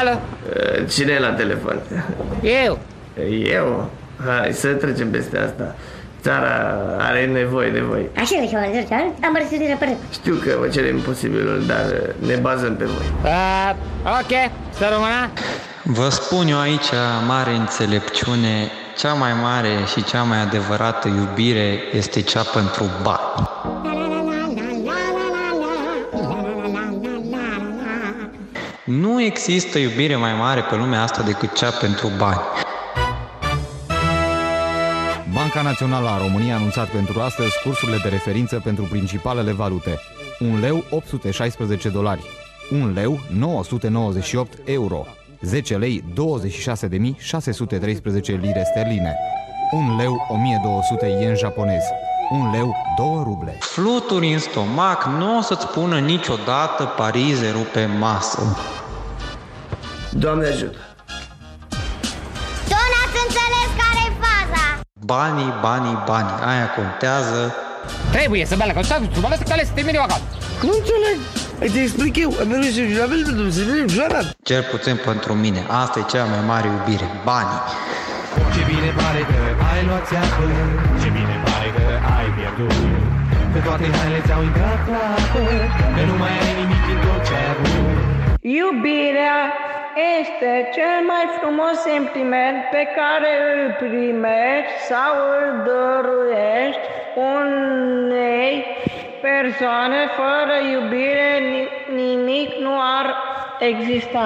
Alo? Uh, Cine e la telefon? Eu. Eu? Hai să trecem peste asta. Țara are nevoie de voi. Așa e, așa am răsit de raport. Știu că vă cerem imposibilul, dar uh, ne bazăm pe voi. Uh, ok, să rămână. Vă spun eu aici, mare înțelepciune, cea mai mare și cea mai adevărată iubire este cea pentru bani. Nu există iubire mai mare pe lumea asta decât cea pentru bani. Banca Națională a României a anunțat pentru astăzi cursurile de referință pentru principalele valute. 1 leu 816 dolari, 1 leu 998 euro, 10 lei 26.613 lire sterline, 1 leu 1200 yen japonez, 1 leu 2 ruble. Fluturi în stomac nu o să-ți pună niciodată parizerul pe masă. Doamne ajută! Tu n-ați înțeles care-i faza! Banii, banii, banii, aia contează. Trebuie să meargă, să meargă, să meargă, să termine o acasă. Nu înțeleg! Îi te explic eu, am venit și la fel pentru Joana. Cel puțin pentru mine, asta e cea mai mare iubire, banii. Ce bine pare că ai luat țeapă Ce bine pare că ai pierdut Că toate hainele ți-au intrat la apă Că nu mai ai nimic din tot ce ai avut Iubirea este cel mai frumos sentiment pe care îl primești sau îl dăruiești unei persoane. Fără iubire ni- nimic nu ar exista.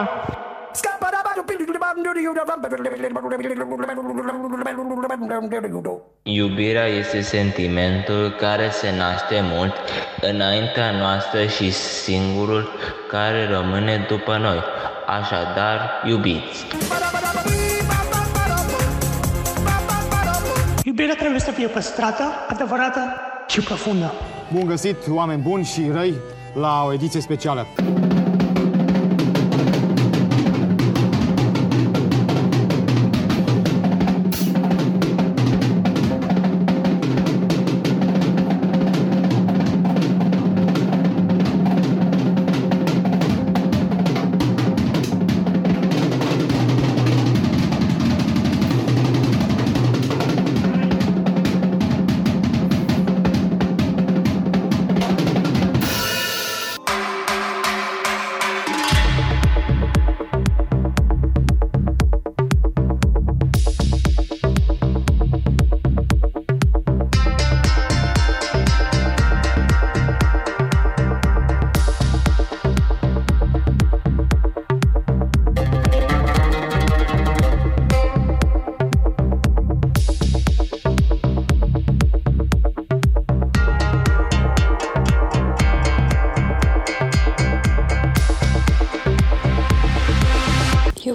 Iubirea este sentimentul care se naște mult înaintea noastră și singurul care rămâne după noi. Așadar, iubiți! Iubirea trebuie să fie păstrată, adevărată și profundă. Bun găsit, oameni buni și răi, la o ediție specială.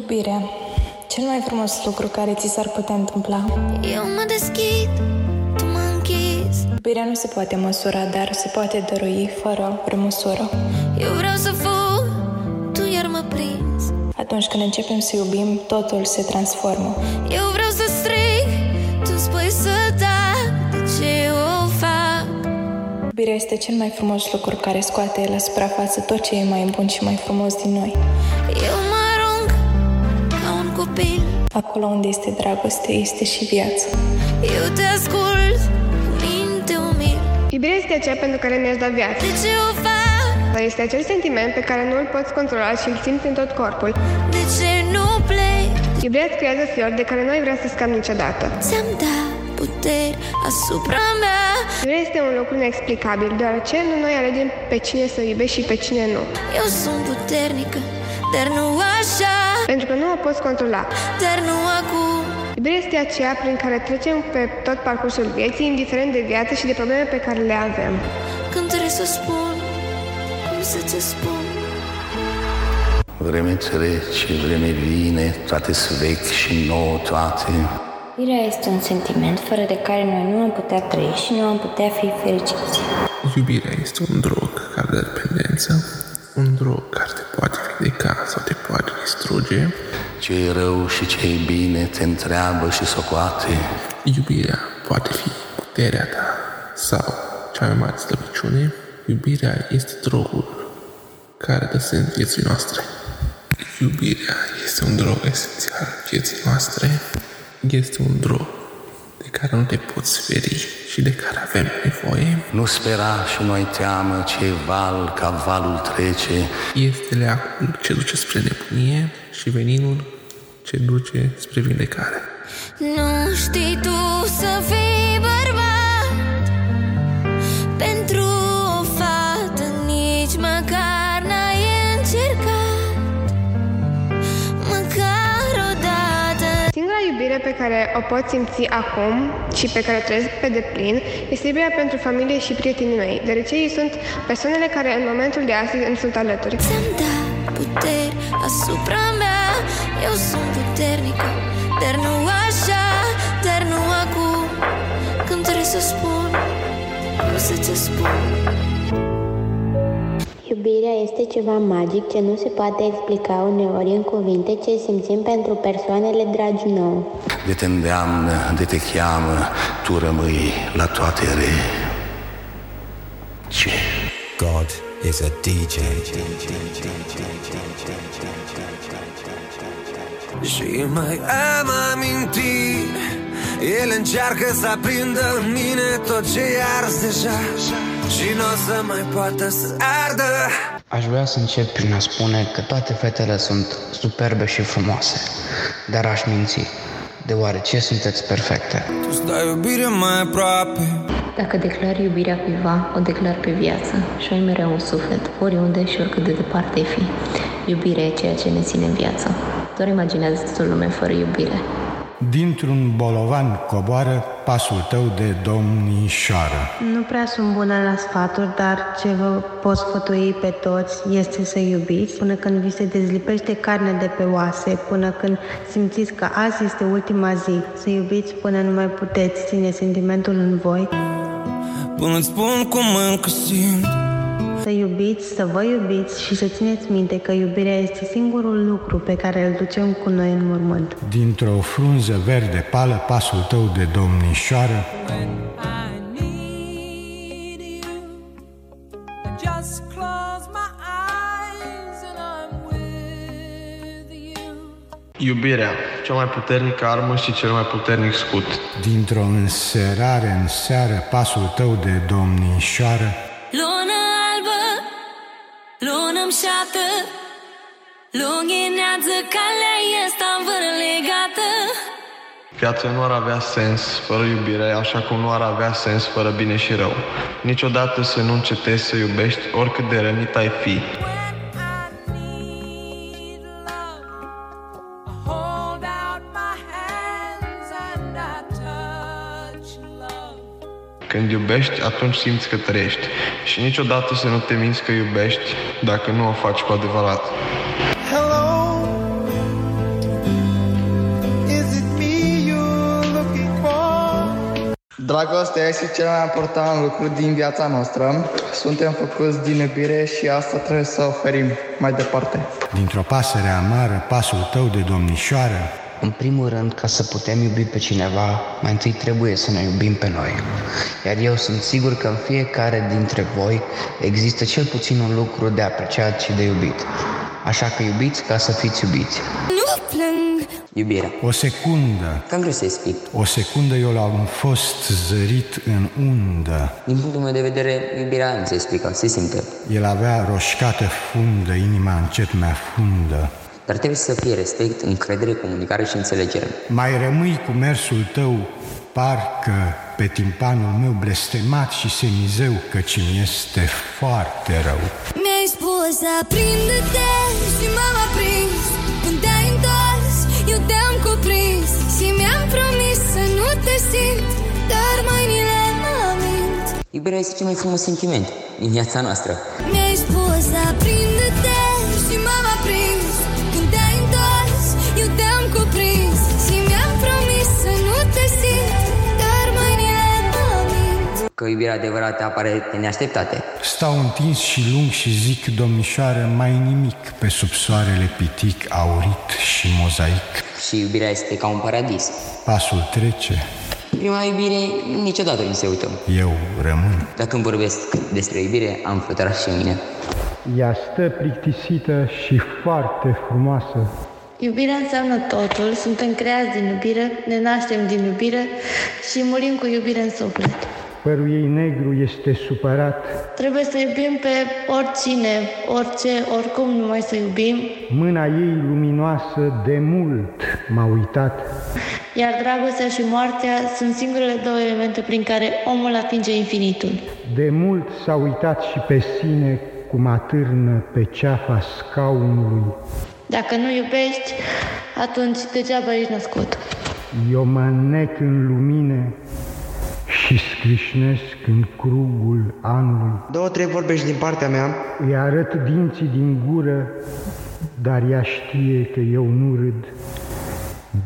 Iubirea. Cel mai frumos lucru care ți s-ar putea întâmpla. Eu mă deschid, tu mă închizi Iubirea nu se poate măsura, dar se poate dărui fără vreo măsură. Eu vreau să fug, tu iar mă prinzi Atunci când începem să iubim, totul se transformă. Eu vreau să strig, tu spui să tac De ce o fac? Iubirea este cel mai frumos lucru care scoate la suprafață tot ce e mai bun și mai frumos din noi. Eu copil Acolo unde este dragoste, este și viață. Eu te ascult, cu minte umil Iubirea este aceea pentru care mi-aș da viață. De ce o fac? Dar este acel sentiment pe care nu îl poți controla și îl simți în tot corpul. De ce nu plec? Iubirea îți creează flori de care nu ai vrea să scapi niciodată. Ți-am dat puteri asupra mea Iubirea este un lucru inexplicabil, deoarece nu noi alegem pe cine să iubești și pe cine nu. Eu sunt puternică, dar nu așa Pentru că nu o poți controla. Dar nu acum Iubirea este aceea prin care trecem pe tot parcursul vieții, indiferent de viață și de probleme pe care le avem. Când trebuie să spun Cum să ți spun Vreme trece, vreme vine, toate sunt vechi și nouă toate. Iubirea este un sentiment fără de care noi nu am putea trăi și nu am putea fi fericiți. Iubirea este un drog care dă dependență, un drog care te poate vindeca sau te poate distruge. ce e rău și ce e bine te întreabă și socoate. Iubirea poate fi puterea ta sau cea mai mare slăbiciune. Iubirea este drogul care dă sens vieții noastre. Iubirea este un drog esențial în vieții noastre. Este un drog de care nu te poți feri și de care avem nevoie. Nu spera și noi teamă ce val ca valul trece. Este leacul ce duce spre nebunie și veninul ce duce spre vindecare. Nu știi tu să fii bărbat Pentru o fată nici măcar n-ai încercat Măcar odată Singura iubire pe care o pot simți acum și pe care o trăiesc pe deplin este iubirea pentru familie și prietenii mei, deoarece ei sunt persoanele care în momentul de astăzi îmi sunt alături. Ți-am dat puteri asupra mea Eu sunt puternică Dar nu așa, dar nu acum Când trebuie să spun Nu să ce spun Iubirea este ceva magic ce nu se poate explica uneori în cuvinte ce simțim pentru persoanele dragi nouă. De te îndeamnă, de te cheamă, tu rămâi la toate re. Ce? God is a DJ. Și mai am amintiri El încearcă să aprindă în mine tot ce e ars deja Și nu o să mai poată să ardă Aș vrea să încep prin a spune că toate fetele sunt superbe și frumoase, dar aș minți, deoarece sunteți perfecte. Tu îți dai iubire mai aproape Dacă declar iubirea cuiva, o declar pe viață și ai mereu un suflet, oriunde și oricât de departe ai fi. Iubirea e ceea ce ne ține în viață. Doar imaginează-ți o lume fără iubire. Dintr-un bolovan coboară pasul tău de domnișoară. Nu prea sunt bună la sfaturi, dar ce vă pot sfătui pe toți este să iubiți până când vi se dezlipește carne de pe oase, până când simțiți că azi este ultima zi, să iubiți până nu mai puteți ține sentimentul în voi, Până îți spun cum încă simt să iubiți, să vă iubiți și să țineți minte că iubirea este singurul lucru pe care îl ducem cu noi în mormânt. Dintr-o frunză verde pală pasul tău de domnișoară. Iubirea, cea mai puternică armă și cel mai puternic scut. Dintr-o înserare în seară pasul tău de domnișoară. Lună albă, lună mșată Lunghinează calea este învârlegată Viața nu ar avea sens fără iubire, așa cum nu ar avea sens fără bine și rău. Niciodată să nu încetezi să iubești oricât de rănit ai fi. Când iubești, atunci simți că trăiești. Și niciodată să nu te minți că iubești dacă nu o faci cu adevărat. Hello Is it me you're looking for? Dragostea este cel mai important lucru din viața noastră. Suntem făcuți din iubire și asta trebuie să oferim mai departe. Dintr-o pasăre amară pasul tău de domnișoară. În primul rând, ca să putem iubi pe cineva, mai întâi trebuie să ne iubim pe noi. Iar eu sunt sigur că în fiecare dintre voi există cel puțin un lucru de apreciat și de iubit. Așa că iubiți ca să fiți iubiți. Nu plâng Iubirea. O secundă, Cam greu să explic. o secundă eu l-am fost zărit în undă. Din punctul meu de vedere, iubirea nu se explică, se simte. El avea roșcată fundă, inima încet mea fundă. Dar trebuie să fie respect, încredere, comunicare și înțelegere. Mai rămâi cu mersul tău, parcă pe timpanul meu blestemat și semizeu, căci mi este foarte rău. Mi-ai spus aprinde-te și m-am aprins Când te-ai întors, eu te-am cuprins Și mi-am promis să nu te simt Dar mâinile mă mint Iubirea este cel mai frumos sentiment din viața noastră. Mi-ai spus aprinde-te Că iubirea adevărată apare de neașteptate. Stau întins și lung și zic, domnișoară, mai nimic pe sub soarele pitic, aurit și mozaic. Și iubirea este ca un paradis. Pasul trece, Prima iubire niciodată nu se uită. Eu rămân. Dacă îmi vorbesc despre iubire, am flutărat și mine. Ea stă plictisită și foarte frumoasă. Iubirea înseamnă totul, suntem creați din iubire, ne naștem din iubire și murim cu iubire în suflet. Părul ei negru este supărat. Trebuie să iubim pe oricine, orice, oricum numai să iubim, Mâna ei luminoasă de mult m-a uitat. iar dragostea și moartea sunt singurele două elemente prin care omul atinge infinitul. De mult s-a uitat și pe sine cum atârnă pe ceafa scaunului. Dacă nu iubești, atunci degeaba ești născut. Eu mă înnec în lumine și scrișnesc în crugul anului. Două, trei vorbești din partea mea. Îi arăt dinții din gură, dar ea știe că eu nu râd.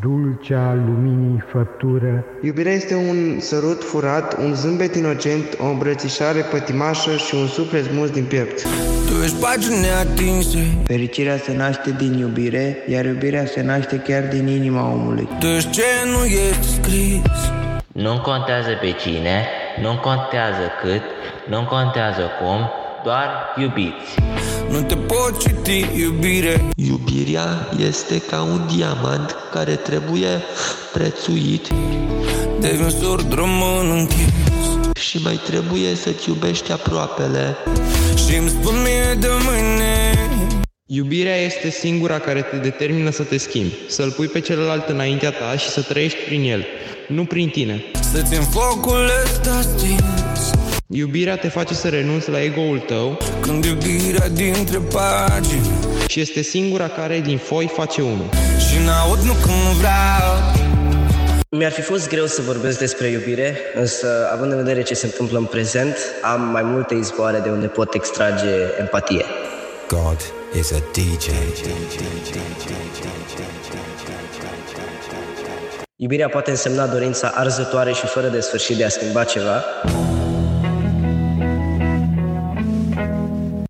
Dulcea luminii făptură, Iubirea este un sărut furat, un zâmbet inocent, o îmbrățișare pătimașă și un suflet smuls din piept. Tu ești pagini neatinse Fericirea se naște din iubire, iar iubirea se naște chiar din inima omului. Tu ești ce nu este scris Nu contează pe cine, nu contează cât, nu contează cum, doar iubiți. Nu te pot citi, iubire Iubirea este ca un diamant care trebuie prețuit Devin surd, rămân închis și mai trebuie să-ți iubești aproapele. și îmi spun mie de mâine Iubirea este singura care te determină să te schimbi, să-l pui pe celălalt înaintea ta și să trăiești prin el, nu prin tine. Să țin focul ăsta stins Iubirea te face să renunți la ego-ul tău Când iubirea dintre pagini și este singura care din foi face unul. Și n-aud nu cum vreau Mi-ar fi fost greu să vorbesc despre iubire, însă, având în vedere ce se întâmplă în prezent, am mai multe izvoare de unde pot extrage empatie. God is a DJ. Iubirea poate însemna dorința arzătoare și fără de sfârșit de a schimba ceva.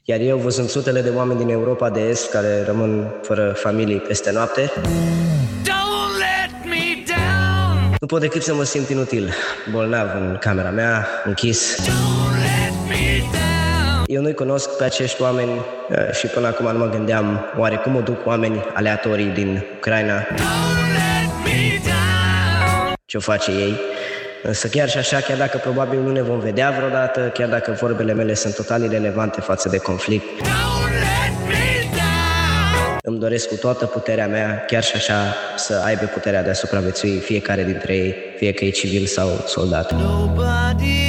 Iar eu, văzând sutele de oameni din Europa de Est care rămân fără familii peste noapte, Don't let me down nu pot decât să mă simt inutil, bolnav în camera mea, închis. Eu nu-i cunosc pe acești oameni eh, și până acum nu mă gândeam oare cum o duc oameni aleatorii din Ucraina, ce o face ei. Însă chiar și așa, chiar dacă probabil nu ne vom vedea vreodată, chiar dacă vorbele mele sunt total irelevante față de conflict, îmi doresc cu toată puterea mea, chiar și așa, să aibă puterea de a supraviețui fiecare dintre ei, fie că e civil sau soldat. Nobody ever loved me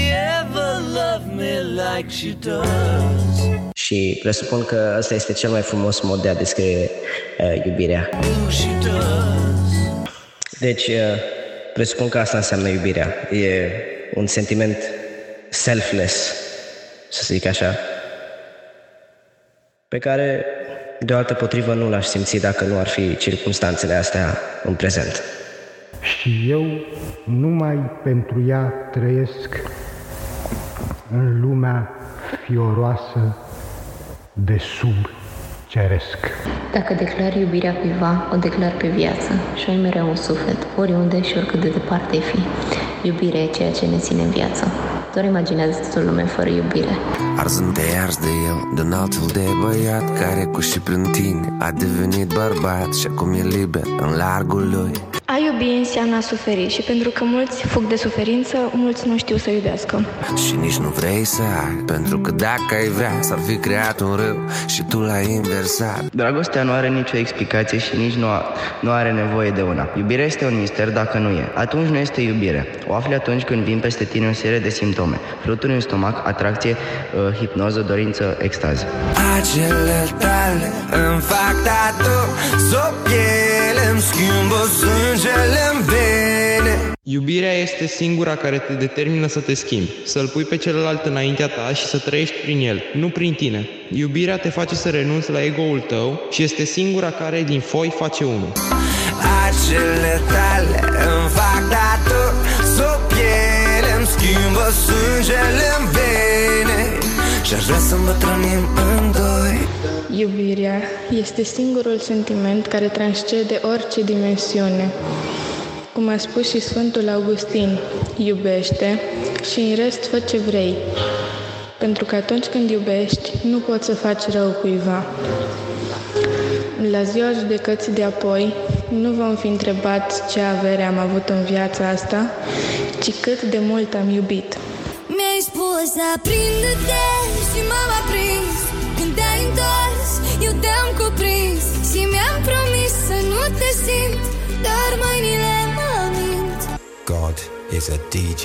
like she does Și presupun că ăsta este cel mai frumos mod de a descrie uh, iubirea. She does Deci, uh, presupun că asta înseamnă iubirea. E un sentiment selfless, să zic așa, pe care, de o altă potrivă, nu l-aș simți dacă nu ar fi circumstanțele astea în prezent. și eu numai pentru ea trăiesc în lumea fioroasă de sub ceresc. Dacă declari iubirea cuiva, o declari pe viață și ai mereu un suflet, oriunde și oricât de departe ai fi. Iubirea e ceea ce ne ține în viață. Doar imaginează-ți o lume fără iubire. Arzând de ars de el, de un alt fel de băiat Care cu și prin tine a devenit bărbat Și acum e liber în largul lui A iubi înseamnă a suferi și pentru că mulți fug de suferință, mulți nu știu să iubească. Și nici nu vrei să ai Pentru că dacă ai vrea S-ar fi creat un râu și tu l-ai inversat Dragostea nu are nicio explicație și nici nu, a, nu are nevoie de una. Iubirea este un mister dacă nu e. Atunci nu este iubire. O afli atunci când vin peste tine o serie de simptome. Fluturi în stomac, atracție, uh, hipnoză, dorință, extaz. Acele tale îmi fac tatu Sub piele îmi schimbă sângele în vene Iubirea este singura care te determină să te schimbi, să-l pui pe celălalt înaintea ta și să trăiești prin el, nu prin tine. Iubirea te face să renunți la ego-ul tău și este singura care din foi face unul. Acele tale îmi fac tatu Sub piele îmi schimbă sângele în vene Și aș vrea să îmbătrânim în doi Iubirea este singurul sentiment care transcede orice dimensiune. Cum a spus și Sfântul Augustin, iubește și în rest fă ce vrei. Pentru că atunci când iubești, nu poți să faci rău cuiva. La ziua judecății de apoi, nu vom fi întrebat ce avere am avut în viața asta, ci cât de mult am iubit. Mi-ai spus aprinde-te și m-am aprins Când te-ai întors, eu te-am cuprins Și mi-am promis să nu te simt Dar mâinile mă mint God is a DJ.